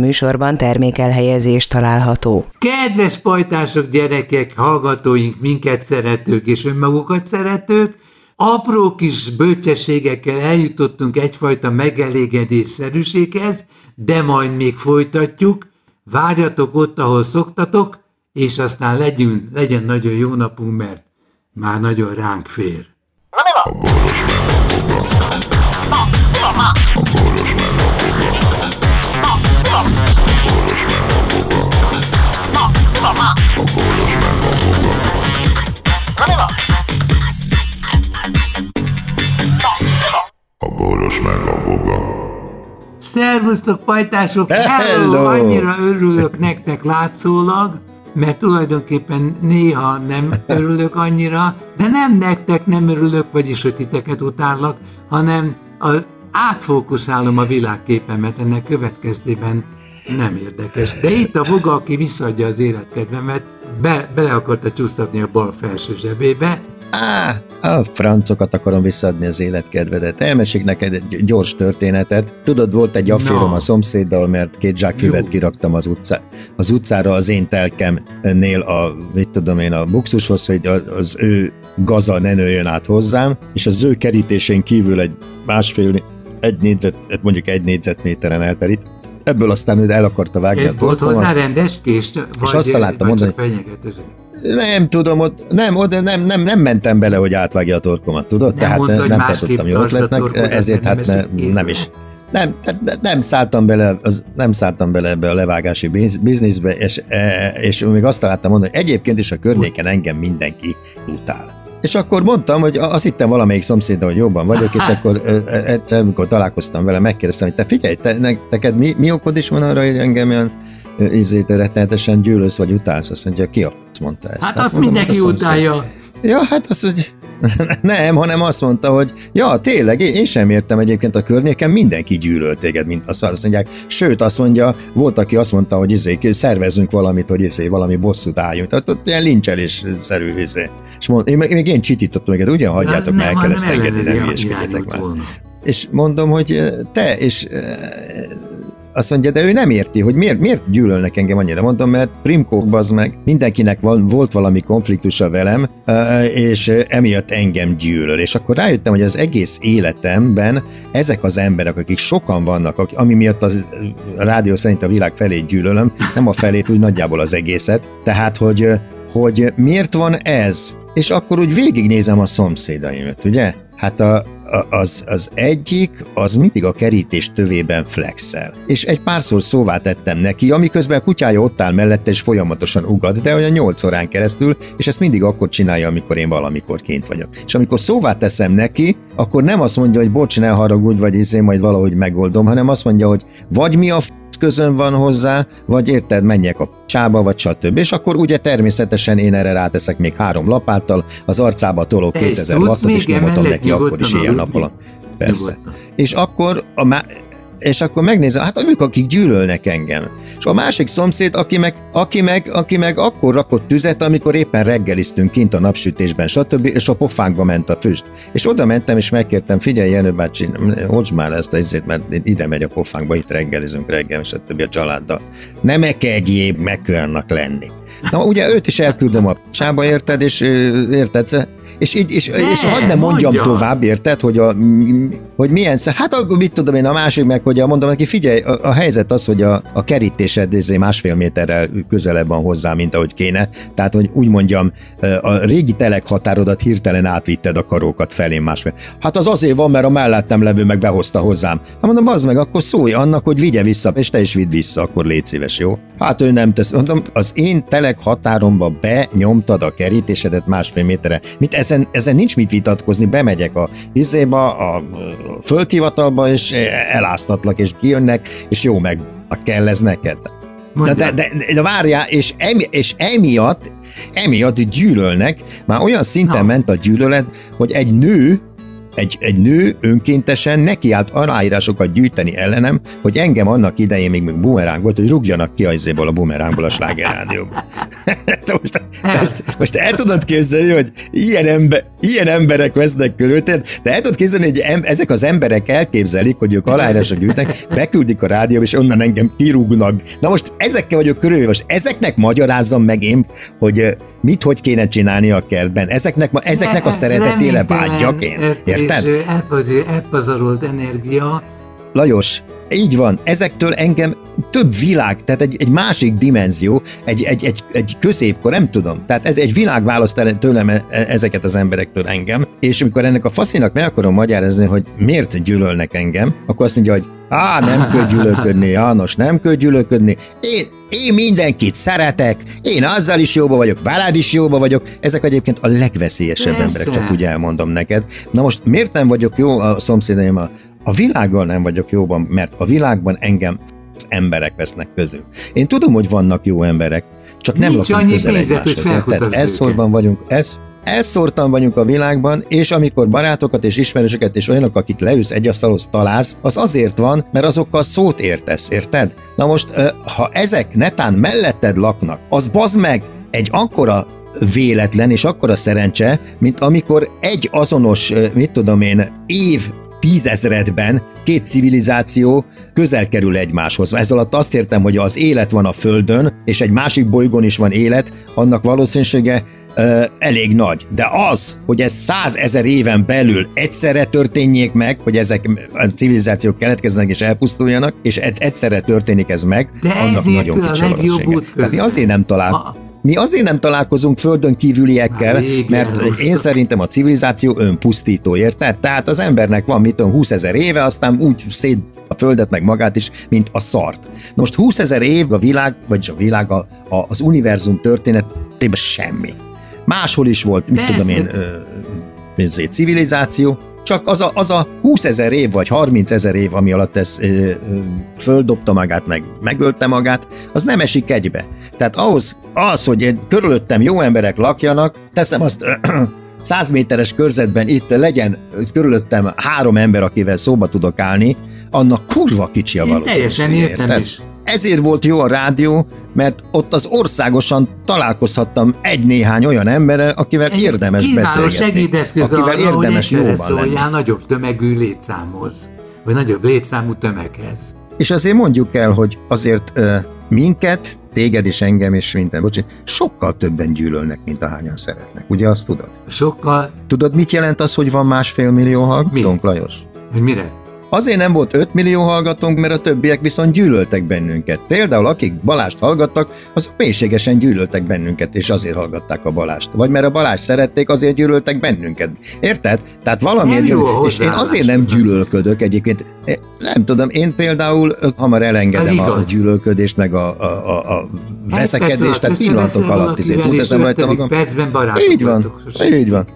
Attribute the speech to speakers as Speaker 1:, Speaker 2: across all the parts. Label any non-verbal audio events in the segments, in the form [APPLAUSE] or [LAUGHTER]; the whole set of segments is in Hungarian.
Speaker 1: műsorban termékelhelyezés található.
Speaker 2: Kedves pajtások, gyerekek, hallgatóink, minket szeretők és önmagukat szeretők, apró kis bölcsességekkel eljutottunk egyfajta megelégedésszerűséghez, de majd még folytatjuk, várjatok ott, ahol szoktatok, és aztán legyünk, legyen nagyon jó napunk, mert már nagyon ránk fér. Na mi van? A boros meg a Na, mi van már? A boros meg a Szervusztok, pajtások! Hello! Hello! Annyira örülök nektek látszólag, mert tulajdonképpen néha nem örülök annyira, de nem nektek nem örülök, vagyis hogy titeket utállak, hanem a, átfókuszálom a világképemet, ennek következtében nem érdekes. De itt a voga, aki visszaadja az életkedvemet, be, bele akarta csúsztatni a bal felső zsebébe,
Speaker 3: Á, a francokat akarom visszadni az életkedvedet. Elmesék neked egy gyors történetet. Tudod, volt egy afférom no. a szomszéddal, mert két zsákfüvet kiraktam az, utcá, az utcára az én telkemnél a, mit tudom én, a buxushoz, hogy az ő gaza ne nőjön át hozzám, és az ő kerítésén kívül egy másfél, egy négyzet, mondjuk egy négyzetméteren elterít. Ebből aztán ő el akarta vágni
Speaker 2: a Volt hozzá rendes kést?
Speaker 3: És azt találtam mondani, nem tudom, ott, nem, oda nem, nem, nem mentem bele, hogy átvágja a torkomat, tudod? Nem
Speaker 2: Tehát mondta, nem tartottam jó ötletnek,
Speaker 3: ezért hát ne, nem is. Nem, nem szálltam bele, az, nem szálltam bele ebbe a levágási bizniszbe, és, e, és még azt találtam mondani, hogy egyébként is a környéken engem mindenki utál. És akkor mondtam, hogy azt hittem valamelyik szomszéd, hogy jobban vagyok, és [LAUGHS] akkor egyszer, amikor találkoztam vele, megkérdeztem, hogy te figyelj, te, neked mi, mi okod is van arra, hogy engem olyan ízét rettenetesen gyűlölsz vagy utálsz? Azt mondja, ki a mondta ezt.
Speaker 2: Hát, hát azt mondom, mindenki utálja.
Speaker 3: Ja, hát az, hogy [LAUGHS] nem, hanem azt mondta, hogy ja, tényleg, én sem értem egyébként a környéken, mindenki gyűlöl téged, mint azt, azt mondják. Sőt, azt mondja, volt, aki azt mondta, hogy izé, szervezünk valamit, hogy izé, valami bosszút álljunk. Tehát ott ilyen lincselés-szerű izé. És mond, én, még én csitítottam őket, ugye hagyjátok, el kell ezt engedni, nem hülyeskedjetek már. És mondom, hogy te, és azt mondja, de ő nem érti, hogy miért, miért gyűlölnek engem annyira. Mondom, mert Primkó az meg, mindenkinek van, volt valami konfliktusa velem, és emiatt engem gyűlöl. És akkor rájöttem, hogy az egész életemben ezek az emberek, akik sokan vannak, ami miatt a rádió szerint a világ felé gyűlölöm, nem a felét, úgy nagyjából az egészet. Tehát, hogy, hogy miért van ez? És akkor úgy végignézem a szomszédaimat, ugye? Hát a, az, az egyik, az mindig a kerítés tövében flexel. És egy párszor szóvá tettem neki, amiközben a kutyája ott áll mellette és folyamatosan ugat, de olyan nyolc órán keresztül, és ezt mindig akkor csinálja, amikor én valamikor kint vagyok. És amikor szóvá teszem neki, akkor nem azt mondja, hogy bocs, ne haragudj, vagy izé majd valahogy megoldom, hanem azt mondja, hogy vagy mi a f- közön van hozzá, vagy érted, menjek a csába, vagy stb. És akkor ugye természetesen én erre ráteszek még három lapáttal, az arcába tolok 2000 wattot, és nyomatom neki akkor is ilyen nap alatt. Persze. És akkor a má- és akkor megnézem, hát ők, akik gyűlölnek engem. És a másik szomszéd, aki meg, aki meg, aki meg akkor rakott tüzet, amikor éppen reggeliztünk kint a napsütésben, stb., és a pofánkba ment a füst. És oda mentem, és megkértem, figyelj, Jenő bácsi, hozd már ezt a izét, mert ide megy a pofánkba, itt reggelizünk reggel, stb. a családdal. Nem ekegjébb megölnek lenni. Na ugye őt is elküldöm a csába, érted, és érted, és, így, és, ne, és hagyd ne mondjam mondja. tovább, érted, hogy, a, hogy milyen, hát a, mit tudom én, a másik meg, hogy a, mondom neki, figyelj, a, a helyzet az, hogy a, a kerítésed izé másfél méterrel közelebb van hozzá, mint ahogy kéne, tehát, hogy úgy mondjam, a régi telek határodat hirtelen átvitted a karókat felé másfél. Hát az azért van, mert a mellettem levő meg behozta hozzám. Hát mondom, az meg, akkor szólj annak, hogy vigye vissza, és te is vidd vissza, akkor légy szíves, jó? Hát ő nem tesz. Mondom, az én telek határomba benyomtad a kerítésedet másfél méterre. Mit ezen, ezen nincs mit vitatkozni, bemegyek a izéba, a földhivatalba, és eláztatlak, és kijönnek, és jó meg kell ez neked. De, de, de, de várjál, és, emi, és emiatt, emiatt gyűlölnek, már olyan szinten Na. ment a gyűlölet, hogy egy nő egy, egy nő önkéntesen nekiállt aláírásokat gyűjteni ellenem, hogy engem annak idején még, még bumeráng volt, hogy rúgjanak ki ajzéból a bumerángból a slágerrádióból. [LAUGHS] most, most, most el tudod képzelni, hogy ilyen, ember, ilyen emberek vesznek körül, de el tudod képzelni, hogy em, ezek az emberek elképzelik, hogy ők aláírások gyűjtnek, beküldik a rádió, és onnan engem kirúgnak. Na most ezekkel vagyok körül, most ezeknek magyarázzam meg én, hogy mit hogy kéne csinálni a kertben. Ezeknek, ezeknek a szeretetére vágyjak én. Érted?
Speaker 2: Elpazarolt energia.
Speaker 3: Lajos, így van, ezektől engem több világ, tehát egy, egy másik dimenzió, egy, egy, egy, egy középkor, nem tudom. Tehát ez egy világ választ tőlem e, e, ezeket az emberektől engem, és amikor ennek a faszinak meg akarom magyarázni, hogy miért gyűlölnek engem, akkor azt mondja, hogy Á, nem kell gyűlölködni, János, nem kell gyűlölködni. Én, én mindenkit szeretek, én azzal is jóba vagyok, veled is jóba vagyok. Ezek egyébként a legveszélyesebb Persze. emberek, csak úgy elmondom neked. Na most miért nem vagyok jó a szomszédaim? A, a világgal nem vagyok jóban, mert a világban engem az emberek vesznek közül. Én tudom, hogy vannak jó emberek, csak nem
Speaker 2: Nincs
Speaker 3: lakunk közel egymáshoz. Tehát elszorban vagyunk, ez, elszórtan vagyunk a világban, és amikor barátokat és ismerősöket és olyanok, akik leülsz egy asztalhoz találsz, az azért van, mert azokkal szót értesz, érted? Na most, ha ezek netán melletted laknak, az bazd meg egy akkora véletlen és akkora szerencse, mint amikor egy azonos, mit tudom én, év tízezredben két civilizáció közel kerül egymáshoz. Ez alatt azt értem, hogy az élet van a Földön, és egy másik bolygón is van élet, annak valószínűsége ö, elég nagy. De az, hogy ez százezer éven belül egyszerre történjék meg, hogy ezek a civilizációk keletkeznek és elpusztuljanak, és egyszerre történik ez meg,
Speaker 2: De annak nagyon kicsi valószínűsége.
Speaker 3: Tehát azért nem talál. A mi azért nem találkozunk földön kívüliekkel, Há, mert én szerintem a civilizáció önpusztító, érted? Tehát az embernek van, mit tudom, 20 ezer éve, aztán úgy szét a földet meg magát is, mint a szart. Most 20 ezer év a világ, vagyis a világ, a, a, az univerzum történetében semmi. Máshol is volt, mit tudom én, ö, civilizáció, csak az a, az a 20 ezer év vagy 30 ezer év, ami alatt ez ö, ö, földobta magát, meg megölte magát, az nem esik egybe. Tehát ahhoz, az, hogy én körülöttem jó emberek lakjanak, teszem azt, 100 [CLEARS THROAT] méteres körzetben itt legyen körülöttem három ember, akivel szóba tudok állni, annak kurva kicsi a valószínűség.
Speaker 2: Teljesen értem is.
Speaker 3: Ezért volt jó a rádió, mert ott az országosan találkozhattam egy-néhány olyan emberrel, akivel Egy érdemes beszélgetni.
Speaker 2: segédeszköz akivel arra, érdemes hogy szóljál nagyobb tömegű létszámhoz, vagy nagyobb létszámú tömeghez.
Speaker 3: És azért mondjuk el, hogy azért minket, téged és engem és minden, bocsánat, sokkal többen gyűlölnek, mint ahányan szeretnek. Ugye azt tudod?
Speaker 2: Sokkal.
Speaker 3: Tudod, mit jelent az, hogy van másfél millió hallgatónk, Lajos?
Speaker 2: Hogy mire?
Speaker 3: Azért nem volt 5 millió hallgatónk, mert a többiek viszont gyűlöltek bennünket. Például akik Balást hallgattak, az mélységesen gyűlöltek bennünket, és azért hallgatták a Balást. Vagy mert a Balást szerették, azért gyűlöltek bennünket. Érted? Tehát valamiért gyűlöl... És én azért nem gyűlölködök egyébként. Nem tudom, én például hamar elengedem a gyűlölködést, meg a, a, a, a veszekedést, tehát pillanatok alatt izé. Túlteszem rajta magam. Így van, így van,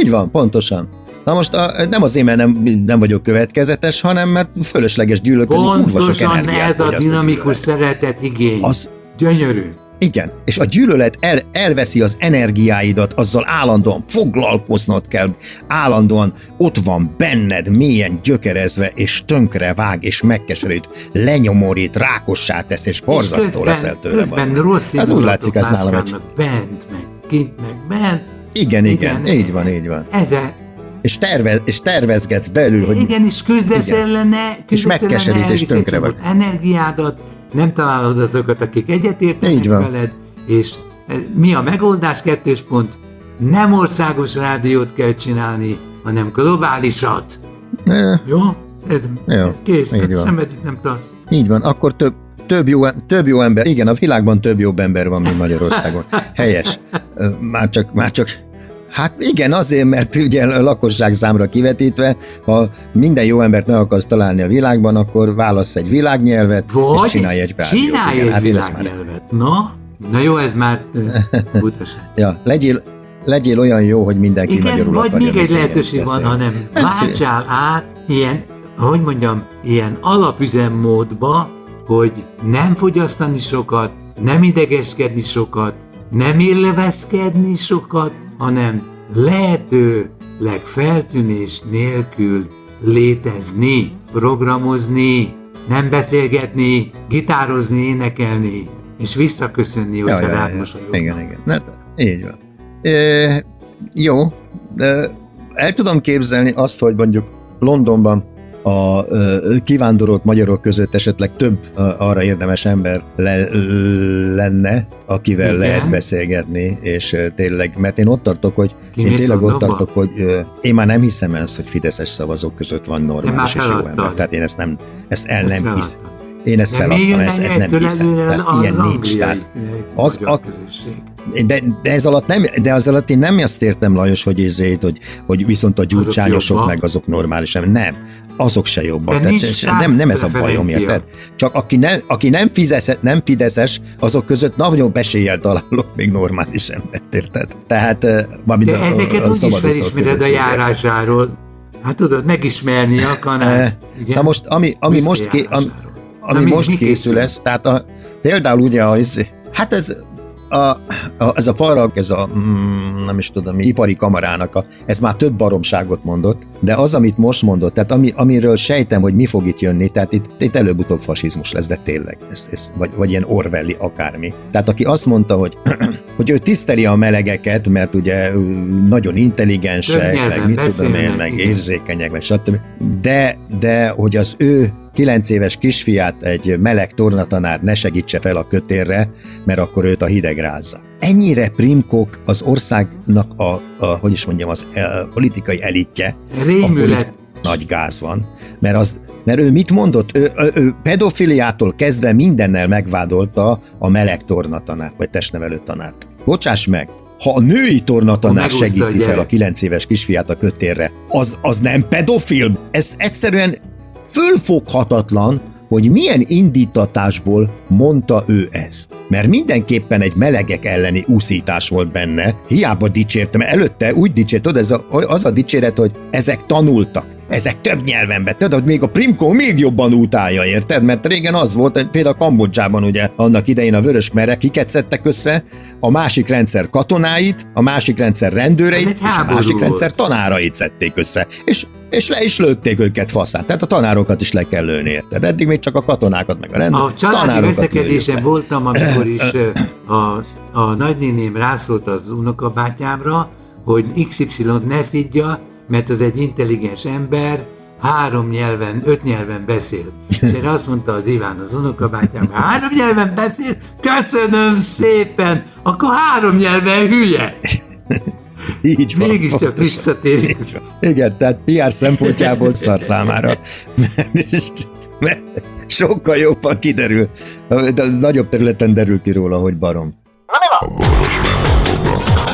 Speaker 3: így van, pontosan. Na most a, nem azért, mert nem, nem vagyok következetes, hanem mert fölösleges gyűlölködni
Speaker 2: Pontosan ez a dinamikus szeretet igény. Az, Gyönyörű.
Speaker 3: Igen, és a gyűlölet el, elveszi az energiáidat, azzal állandóan foglalkoznod kell, állandóan ott van benned, mélyen gyökerezve, és tönkre vág, és megkeserít, lenyomorít, rákossá tesz, és borzasztó leszel tőle.
Speaker 2: Közben rossz
Speaker 3: Ez úgy látszik, ez nálam egy...
Speaker 2: Bent, meg kint, meg bent.
Speaker 3: Igen, igen, igen, így van, így van.
Speaker 2: Ezzel
Speaker 3: és, tervez, és tervezgetsz belül, hogy...
Speaker 2: Igen, és küzdesz igen. ellene, küzdesz
Speaker 3: és megkeserít, és tönkre vagy.
Speaker 2: energiádat, nem találod azokat, akik egyetértenek veled, és eh, mi a megoldás kettős pont? Nem országos rádiót kell csinálni, hanem globálisat. E, Jó? Ez jó, kész, ez semmedik nem tart.
Speaker 3: Így van, akkor több, több jó, több jó ember, igen, a világban több jobb ember van, mint Magyarországon. Helyes. Már csak, már csak Hát igen, azért, mert ugye a lakosság számra kivetítve, ha minden jó embert meg akarsz találni a világban, akkor válasz egy világnyelvet,
Speaker 2: Vagy
Speaker 3: és csinálj egy rádiót.
Speaker 2: Csinálj igen, egy hát világnyelvet. Na, na jó, ez már [LAUGHS] butaság.
Speaker 3: ja, legyél, legyél olyan jó, hogy mindenki
Speaker 2: Igen,
Speaker 3: magyarul
Speaker 2: vagy még egy lehetőség van, hanem váltsál át ilyen, hogy mondjam, ilyen alapüzemmódba, hogy nem fogyasztani sokat, nem idegeskedni sokat, nem élvezkedni sokat, hanem lehető esetleg feltűnés nélkül létezni, programozni, nem beszélgetni, gitározni, énekelni, és visszaköszönni, hogyha ja, ja, ja.
Speaker 3: Igen, igen. Na, így van. E, jó, de el tudom képzelni azt, hogy mondjuk Londonban a kivándorolt magyarok között esetleg több arra érdemes ember le, lenne, akivel Igen. lehet beszélgetni, és tényleg, mert én ott tartok, hogy Ki én tényleg ott tartok, hogy én már nem hiszem ezt, hogy Fideszes szavazók között van normális és jó ember. Tehát én ezt nem, ezt el ezt nem hiszem. Én ezt feladtam, ezt, ezt nem hiszem. Tehát ilyen nincs. Tehát az, a, de, de, ez alatt nem, de az alatt én nem azt értem, Lajos, hogy ezért, hogy, hogy viszont a gyurcsányosok azok meg azok normális. Nem, azok se jobbak. Tehát se, nem, nem ez a bajom, érted? Csak aki nem, aki nem, fizeszet, nem fideszes, azok között nagyon eséllyel találok még normális embert, érted? Tehát,
Speaker 2: de a, ezeket a, a úgy is felismered a járásáról. Hát tudod, megismerni a kanászt.
Speaker 3: Na most, ami, ami most, ké, ami, ami most mi készül, készül ez, tehát a, például ugye az, hát ez a, a, ez a parag, ez a, mm, nem is tudom, mi, ipari kamarának, a, ez már több baromságot mondott, de az, amit most mondott, tehát ami, amiről sejtem, hogy mi fog itt jönni, tehát itt, itt előbb-utóbb fasizmus lesz, de tényleg, ez, ez, vagy, vagy ilyen Orwelli akármi. Tehát aki azt mondta, hogy, [CLEARS THROAT] hogy ő tiszteli a melegeket, mert ugye nagyon intelligensek, meg mit tudom én, meg érzékenyek, meg stb. De, de hogy az ő kilenc éves kisfiát egy meleg tornatanár ne segítse fel a kötérre, mert akkor őt a hideg rázza. Ennyire primkok az országnak a, a hogy is mondjam, az a e, politikai elitje.
Speaker 2: Rémület.
Speaker 3: Nagy gáz van, mert, az, mert ő mit mondott? Ő, ő, ő pedofiliától kezdve mindennel megvádolta a meleg tornatanárt, vagy testnevelő tanárt. Bocsáss meg, ha a női tornatanár segíti fel a kilenc éves kisfiát a kötérre, az, az nem pedofil? Ez egyszerűen fölfoghatatlan, hogy milyen indítatásból mondta ő ezt. Mert mindenképpen egy melegek elleni úszítás volt benne, hiába dicsértem, előtte úgy dicsért, ez a, az a dicséret, hogy ezek tanultak ezek több nyelven tudod, hogy még a Primko még jobban utálja, érted? Mert régen az volt, például Kambodzsában ugye annak idején a vörös merek kiket szedtek össze, a másik rendszer katonáit, a másik rendszer rendőreit, és a másik volt. rendszer tanárait szedték össze. És és le is lőtték őket faszát. Tehát a tanárokat is le kell lőni, érted? Eddig még csak a katonákat meg a rendőrt.
Speaker 2: A családi veszekedésen voltam, amikor is [COUGHS] a, a nagynéném rászólt az unokabátyámra, hogy XY-t ne szidja, mert az egy intelligens ember, három nyelven, öt nyelven beszél. És én azt mondta az Iván, az unokabátyám, három nyelven beszél, köszönöm szépen, akkor három nyelven hülye. [LAUGHS] [LAUGHS]
Speaker 3: Így van.
Speaker 2: Mégiscsak visszatérik.
Speaker 3: Igen, tehát PR szempontjából [LAUGHS] szar számára. [LAUGHS] Mert, mert sokkal jobban kiderül, de nagyobb területen derül ki róla, hogy barom. A boros